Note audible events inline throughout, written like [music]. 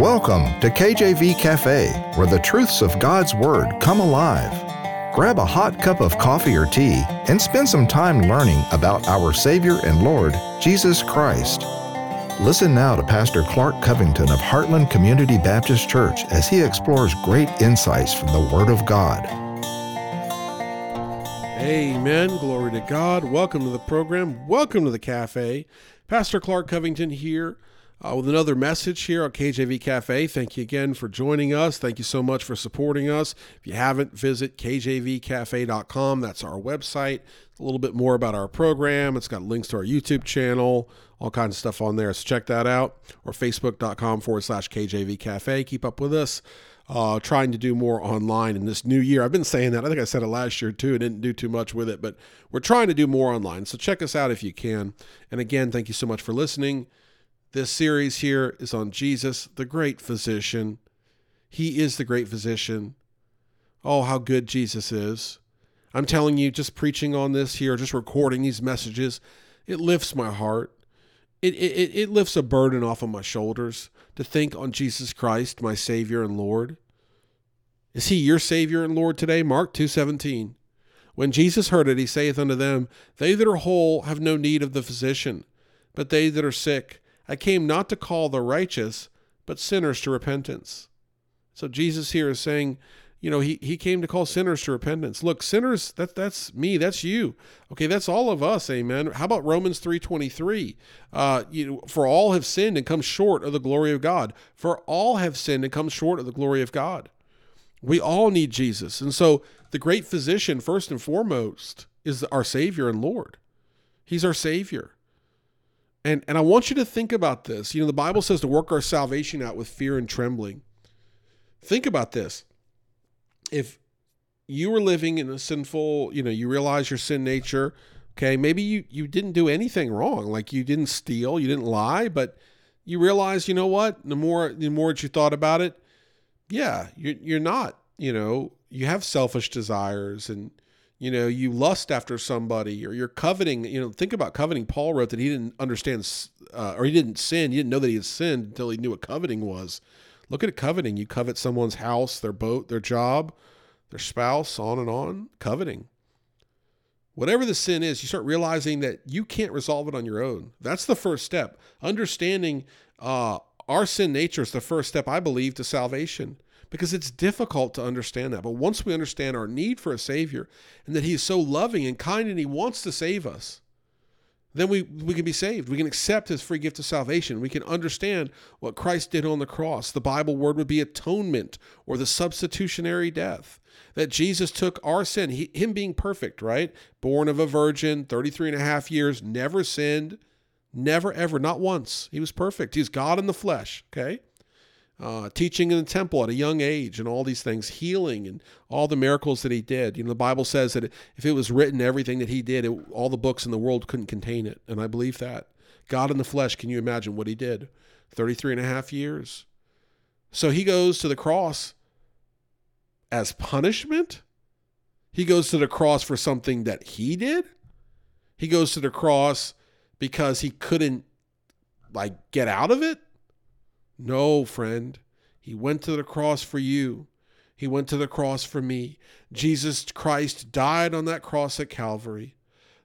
Welcome to KJV Cafe, where the truths of God's Word come alive. Grab a hot cup of coffee or tea and spend some time learning about our Savior and Lord, Jesus Christ. Listen now to Pastor Clark Covington of Heartland Community Baptist Church as he explores great insights from the Word of God. Amen. Glory to God. Welcome to the program. Welcome to the cafe. Pastor Clark Covington here uh, with another message here on KJV Cafe. Thank you again for joining us. Thank you so much for supporting us. If you haven't, visit kjvcafe.com. That's our website. A little bit more about our program. It's got links to our YouTube channel, all kinds of stuff on there. So check that out. Or facebook.com forward slash KJV Cafe. Keep up with us. Uh, trying to do more online in this new year. I've been saying that. I think I said it last year too. I didn't do too much with it, but we're trying to do more online. So check us out if you can. And again, thank you so much for listening. This series here is on Jesus, the great physician. He is the great physician. Oh, how good Jesus is. I'm telling you, just preaching on this here, just recording these messages, it lifts my heart. It, it, it lifts a burden off of my shoulders to think on Jesus Christ, my Savior and Lord. Is he your Savior and Lord today? Mark 2.17. When Jesus heard it, he saith unto them, They that are whole have no need of the physician, but they that are sick. I came not to call the righteous, but sinners to repentance. So Jesus here is saying, you know, he, he came to call sinners to repentance. Look, sinners, that that's me, that's you. Okay, that's all of us, amen. How about Romans 3.23? Uh, you know, for all have sinned and come short of the glory of God. For all have sinned and come short of the glory of God. We all need Jesus. And so the great physician, first and foremost, is our Savior and Lord. He's our Savior. And and I want you to think about this. You know, the Bible says to work our salvation out with fear and trembling. Think about this. If you were living in a sinful, you know, you realize your sin nature, okay, maybe you you didn't do anything wrong, like you didn't steal, you didn't lie, but you realize, you know what? The more the more that you thought about it, yeah, you're you're not, you know, you have selfish desires and you know you lust after somebody or you're coveting you know think about coveting. Paul wrote that he didn't understand uh, or he didn't sin. He didn't know that he had sinned until he knew what coveting was. Look at coveting. You covet someone's house their boat their job their spouse on and on. Coveting. Whatever the sin is you start realizing that you can't resolve it on your own. That's the first step. Understanding uh, our sin nature is the first step i believe to salvation because it's difficult to understand that. But once we understand our need for a Savior and that He is so loving and kind and He wants to save us, then we, we can be saved. We can accept His free gift of salvation. We can understand what Christ did on the cross. The Bible word would be atonement or the substitutionary death. That Jesus took our sin, he, Him being perfect, right? Born of a virgin, 33 and a half years, never sinned, never, ever, not once. He was perfect. He's God in the flesh, okay? Uh, teaching in the temple at a young age and all these things, healing and all the miracles that he did. You know, the Bible says that if it was written, everything that he did, it, all the books in the world couldn't contain it. And I believe that. God in the flesh, can you imagine what he did? 33 and a half years. So he goes to the cross as punishment. He goes to the cross for something that he did. He goes to the cross because he couldn't like get out of it no, friend. He went to the cross for you. He went to the cross for me. Jesus Christ died on that cross at Calvary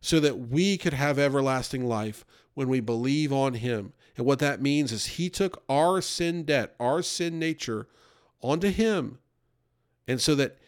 so that we could have everlasting life when we believe on him. And what that means is he took our sin debt, our sin nature onto him. And so that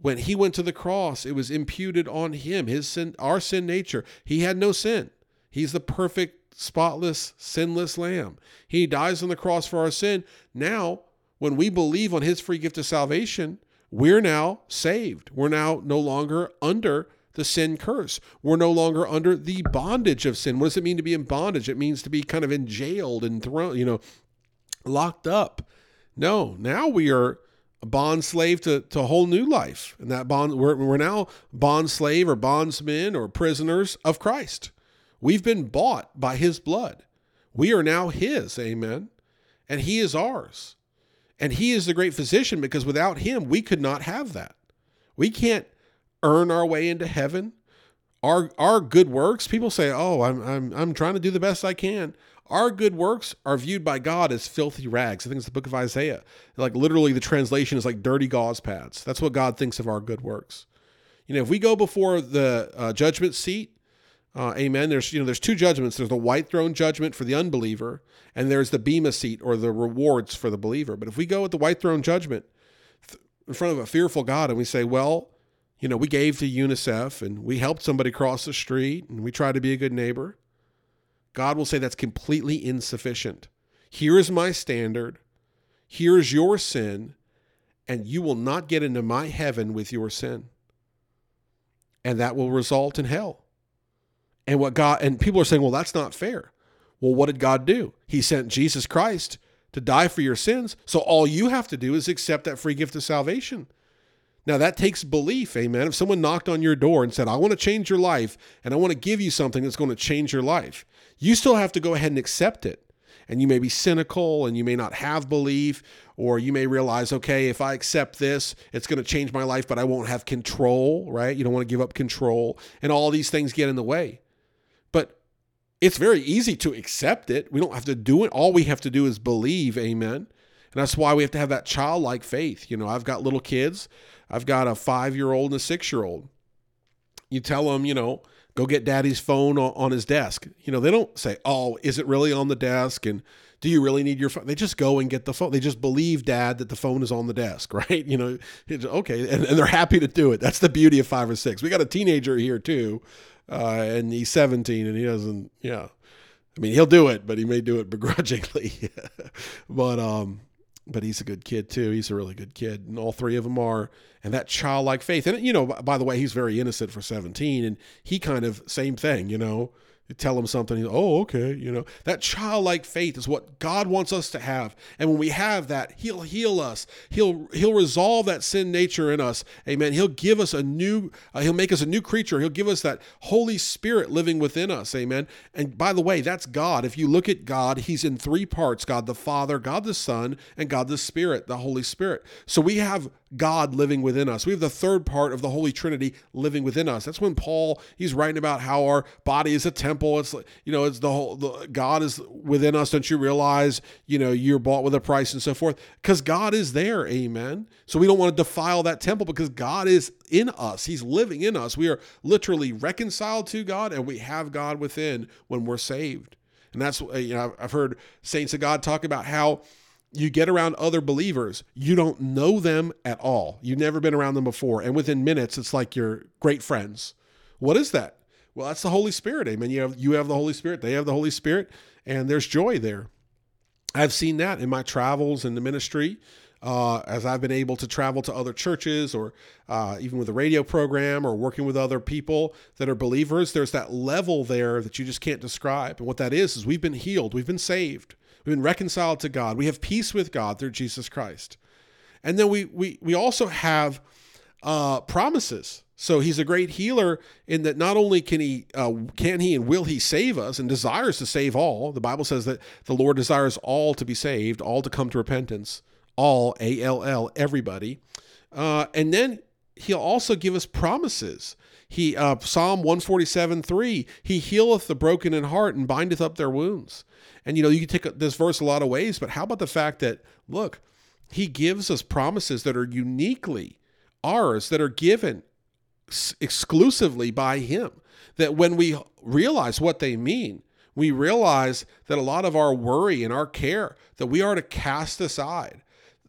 when he went to the cross, it was imputed on him, his sin, our sin nature. He had no sin. He's the perfect spotless, sinless lamb. He dies on the cross for our sin. Now, when we believe on his free gift of salvation, we're now saved. We're now no longer under the sin curse. We're no longer under the bondage of sin. What does it mean to be in bondage? It means to be kind of in jailed and thrown, you know, locked up. No, now we are a bond slave to, to a whole new life. And that bond, we're, we're now bond slave or bondsmen or prisoners of Christ. We've been bought by his blood. We are now his, amen. And he is ours. And he is the great physician because without him, we could not have that. We can't earn our way into heaven. Our, our good works, people say, oh, I'm, I'm, I'm trying to do the best I can. our good works are viewed by God as filthy rags. I think it's the book of Isaiah. Like literally, the translation is like dirty gauze pads. That's what God thinks of our good works. You know, if we go before the uh, judgment seat, uh, amen. There's you know there's two judgments. There's the white throne judgment for the unbeliever, and there's the bema seat or the rewards for the believer. But if we go with the white throne judgment th- in front of a fearful God and we say, well, you know, we gave to UNICEF and we helped somebody cross the street and we tried to be a good neighbor, God will say that's completely insufficient. Here is my standard. Here is your sin, and you will not get into my heaven with your sin. And that will result in hell. And what God and people are saying, well, that's not fair. Well, what did God do? He sent Jesus Christ to die for your sins. So all you have to do is accept that free gift of salvation. Now, that takes belief, amen. If someone knocked on your door and said, I want to change your life and I want to give you something that's going to change your life, you still have to go ahead and accept it. And you may be cynical and you may not have belief, or you may realize, okay, if I accept this, it's going to change my life, but I won't have control, right? You don't want to give up control. And all these things get in the way. It's very easy to accept it. We don't have to do it. All we have to do is believe, amen. And that's why we have to have that childlike faith. You know, I've got little kids. I've got a five year old and a six year old. You tell them, you know, go get daddy's phone on his desk. You know, they don't say, oh, is it really on the desk? And do you really need your phone? They just go and get the phone. They just believe dad that the phone is on the desk, [laughs] right? You know, okay. And, and they're happy to do it. That's the beauty of five or six. We got a teenager here too. Uh, and he's 17 and he doesn't, yeah. I mean, he'll do it, but he may do it [laughs] begrudgingly. [laughs] but, um, but he's a good kid too. He's a really good kid, and all three of them are. And that childlike faith, and you know, by the way, he's very innocent for seventeen, and he kind of same thing, you know. Tell him something, he's, oh, okay, you know. That childlike faith is what God wants us to have. And when we have that, He'll heal us. He'll He'll resolve that sin nature in us. Amen. He'll give us a new, uh, He'll make us a new creature. He'll give us that Holy Spirit living within us. Amen. And by the way, that's God. If you look at God, He's in three parts God the Father, God the Son, and God the Spirit, the Holy Spirit. So we have God living within us. We have the third part of the Holy Trinity living within us. That's when Paul he's writing about how our body is a temple. It's like, you know it's the whole the, God is within us. Don't you realize? You know you're bought with a price and so forth because God is there. Amen. So we don't want to defile that temple because God is in us. He's living in us. We are literally reconciled to God and we have God within when we're saved. And that's you know I've heard saints of God talk about how you get around other believers, you don't know them at all. You've never been around them before. And within minutes, it's like you're great friends. What is that? Well, that's the Holy Spirit. Amen. You have you have the Holy Spirit, they have the Holy Spirit, and there's joy there. I've seen that in my travels in the ministry. Uh, as I've been able to travel to other churches or uh, even with a radio program or working with other people that are believers, there's that level there that you just can't describe. And what that is, is we've been healed, we've been saved. We've been reconciled to God. We have peace with God through Jesus Christ. And then we we we also have uh, promises. So he's a great healer in that not only can he uh, can he and will he save us and desires to save all. The Bible says that the Lord desires all to be saved, all to come to repentance, all A L L everybody. Uh, and then he'll also give us promises. He uh, Psalm 147 3, he healeth the broken in heart and bindeth up their wounds. And you know, you can take this verse a lot of ways, but how about the fact that look, he gives us promises that are uniquely ours, that are given exclusively by him. That when we realize what they mean, we realize that a lot of our worry and our care that we are to cast aside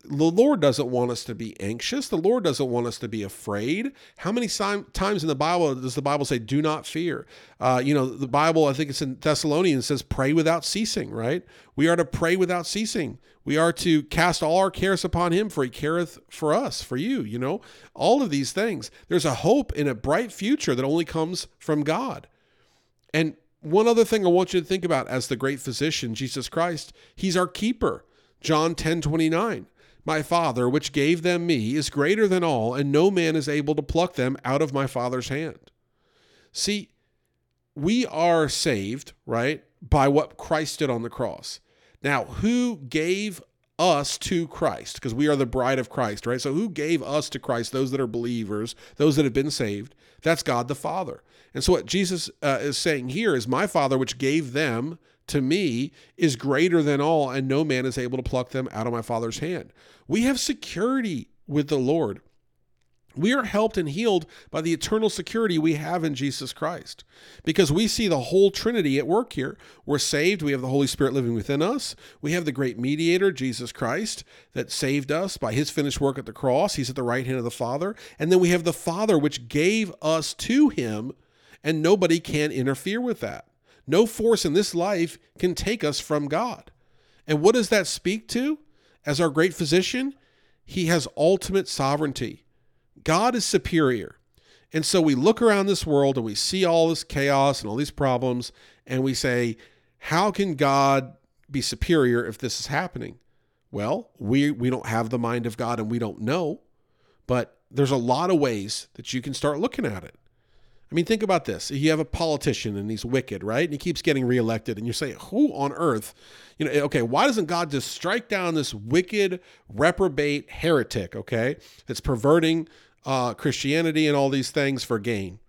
the Lord doesn't want us to be anxious. The Lord doesn't want us to be afraid. How many times in the Bible does the Bible say, do not fear? Uh, you know, the Bible, I think it's in Thessalonians, says, pray without ceasing, right? We are to pray without ceasing. We are to cast all our cares upon Him, for He careth for us, for you, you know, all of these things. There's a hope in a bright future that only comes from God. And one other thing I want you to think about as the great physician, Jesus Christ, He's our keeper. John 10 29. My Father, which gave them me, is greater than all, and no man is able to pluck them out of my Father's hand. See, we are saved, right, by what Christ did on the cross. Now, who gave us to Christ? Because we are the bride of Christ, right? So, who gave us to Christ, those that are believers, those that have been saved? That's God the Father. And so, what Jesus uh, is saying here is, My Father, which gave them to me is greater than all, and no man is able to pluck them out of my Father's hand. We have security with the Lord. We are helped and healed by the eternal security we have in Jesus Christ because we see the whole Trinity at work here. We're saved. We have the Holy Spirit living within us. We have the great mediator, Jesus Christ, that saved us by his finished work at the cross. He's at the right hand of the Father. And then we have the Father, which gave us to him, and nobody can interfere with that. No force in this life can take us from God. And what does that speak to? As our great physician, he has ultimate sovereignty. God is superior. And so we look around this world and we see all this chaos and all these problems, and we say, how can God be superior if this is happening? Well, we, we don't have the mind of God and we don't know, but there's a lot of ways that you can start looking at it. I mean, think about this. You have a politician and he's wicked, right? And he keeps getting reelected, and you're saying, who on earth, you know, okay, why doesn't God just strike down this wicked, reprobate heretic, okay, that's perverting uh, Christianity and all these things for gain.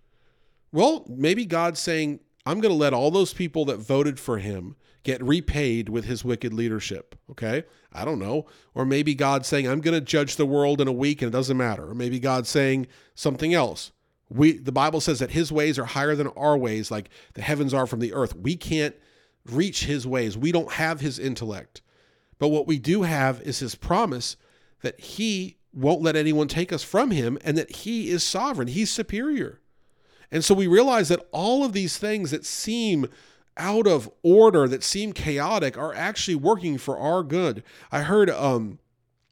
Well, maybe God's saying, I'm going to let all those people that voted for him get repaid with his wicked leadership. Okay. I don't know. Or maybe God's saying, I'm going to judge the world in a week and it doesn't matter. Or maybe God's saying something else. We, the Bible says that his ways are higher than our ways, like the heavens are from the earth. We can't reach his ways. We don't have his intellect. But what we do have is his promise that he won't let anyone take us from him and that he is sovereign, he's superior. And so we realize that all of these things that seem out of order, that seem chaotic, are actually working for our good. I heard, um,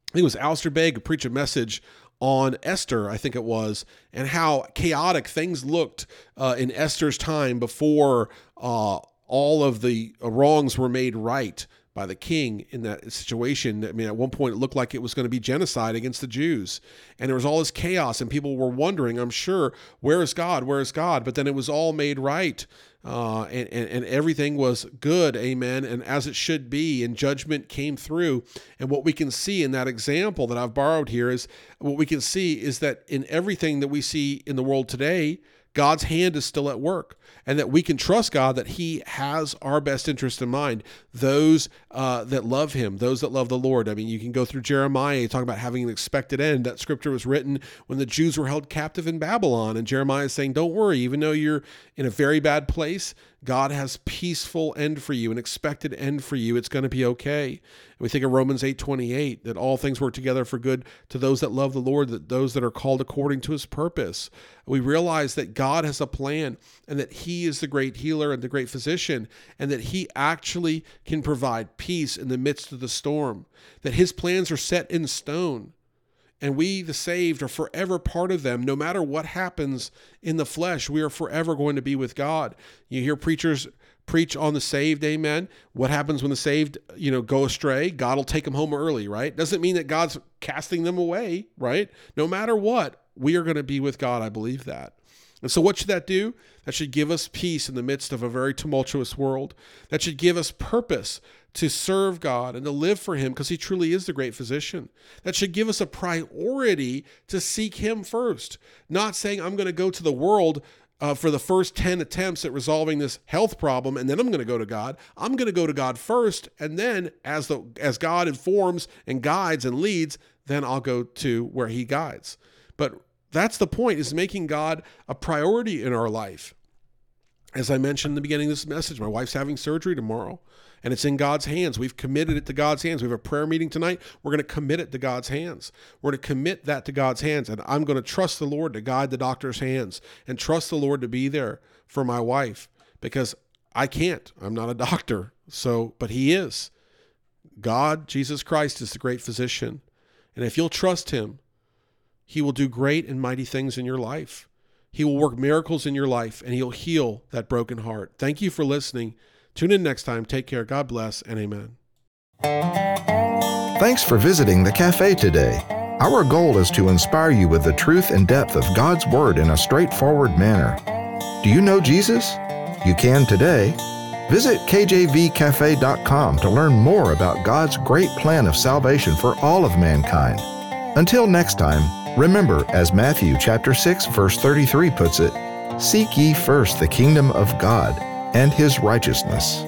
I think it was Alistair Begg preach a message on Esther, I think it was, and how chaotic things looked uh, in Esther's time before uh, all of the wrongs were made right by the king in that situation. I mean, at one point it looked like it was going to be genocide against the Jews. And there was all this chaos, and people were wondering, I'm sure, where is God? Where is God? But then it was all made right. Uh, and, and, and everything was good, amen, and as it should be, and judgment came through. And what we can see in that example that I've borrowed here is what we can see is that in everything that we see in the world today, God's hand is still at work and that we can trust God that He has our best interest in mind. Those uh, that love Him, those that love the Lord. I mean, you can go through Jeremiah, talk about having an expected end. That scripture was written when the Jews were held captive in Babylon. And Jeremiah is saying, Don't worry, even though you're in a very bad place, God has peaceful end for you, an expected end for you. It's going to be okay. And we think of Romans 8:28 that all things work together for good to those that love the Lord, that those that are called according to his purpose. We realize that God has a plan and that he is the great healer and the great physician and that he actually can provide peace in the midst of the storm. That his plans are set in stone and we, the saved, are forever part of them. No matter what happens in the flesh, we are forever going to be with God. You hear preachers preach on the saved, amen. What happens when the saved, you know, go astray? God will take them home early, right? Doesn't mean that God's casting them away, right? No matter what, we are going to be with God. I believe that. And so, what should that do? That should give us peace in the midst of a very tumultuous world. That should give us purpose to serve God and to live for Him because He truly is the great physician. That should give us a priority to seek Him first, not saying, I'm going to go to the world. Uh, for the first 10 attempts at resolving this health problem and then i'm going to go to god i'm going to go to god first and then as the as god informs and guides and leads then i'll go to where he guides but that's the point is making god a priority in our life as i mentioned in the beginning of this message my wife's having surgery tomorrow and it's in God's hands. We've committed it to God's hands. We have a prayer meeting tonight. We're going to commit it to God's hands. We're going to commit that to God's hands. And I'm going to trust the Lord to guide the doctor's hands and trust the Lord to be there for my wife because I can't. I'm not a doctor. So, but He is. God, Jesus Christ, is the great physician. And if you'll trust Him, He will do great and mighty things in your life. He will work miracles in your life and He'll heal that broken heart. Thank you for listening. Tune in next time. Take care. God bless and amen. Thanks for visiting the cafe today. Our goal is to inspire you with the truth and depth of God's Word in a straightforward manner. Do you know Jesus? You can today. Visit kjvcafe.com to learn more about God's great plan of salvation for all of mankind. Until next time, remember as Matthew chapter 6 verse 33 puts it, seek ye first the kingdom of God and his righteousness.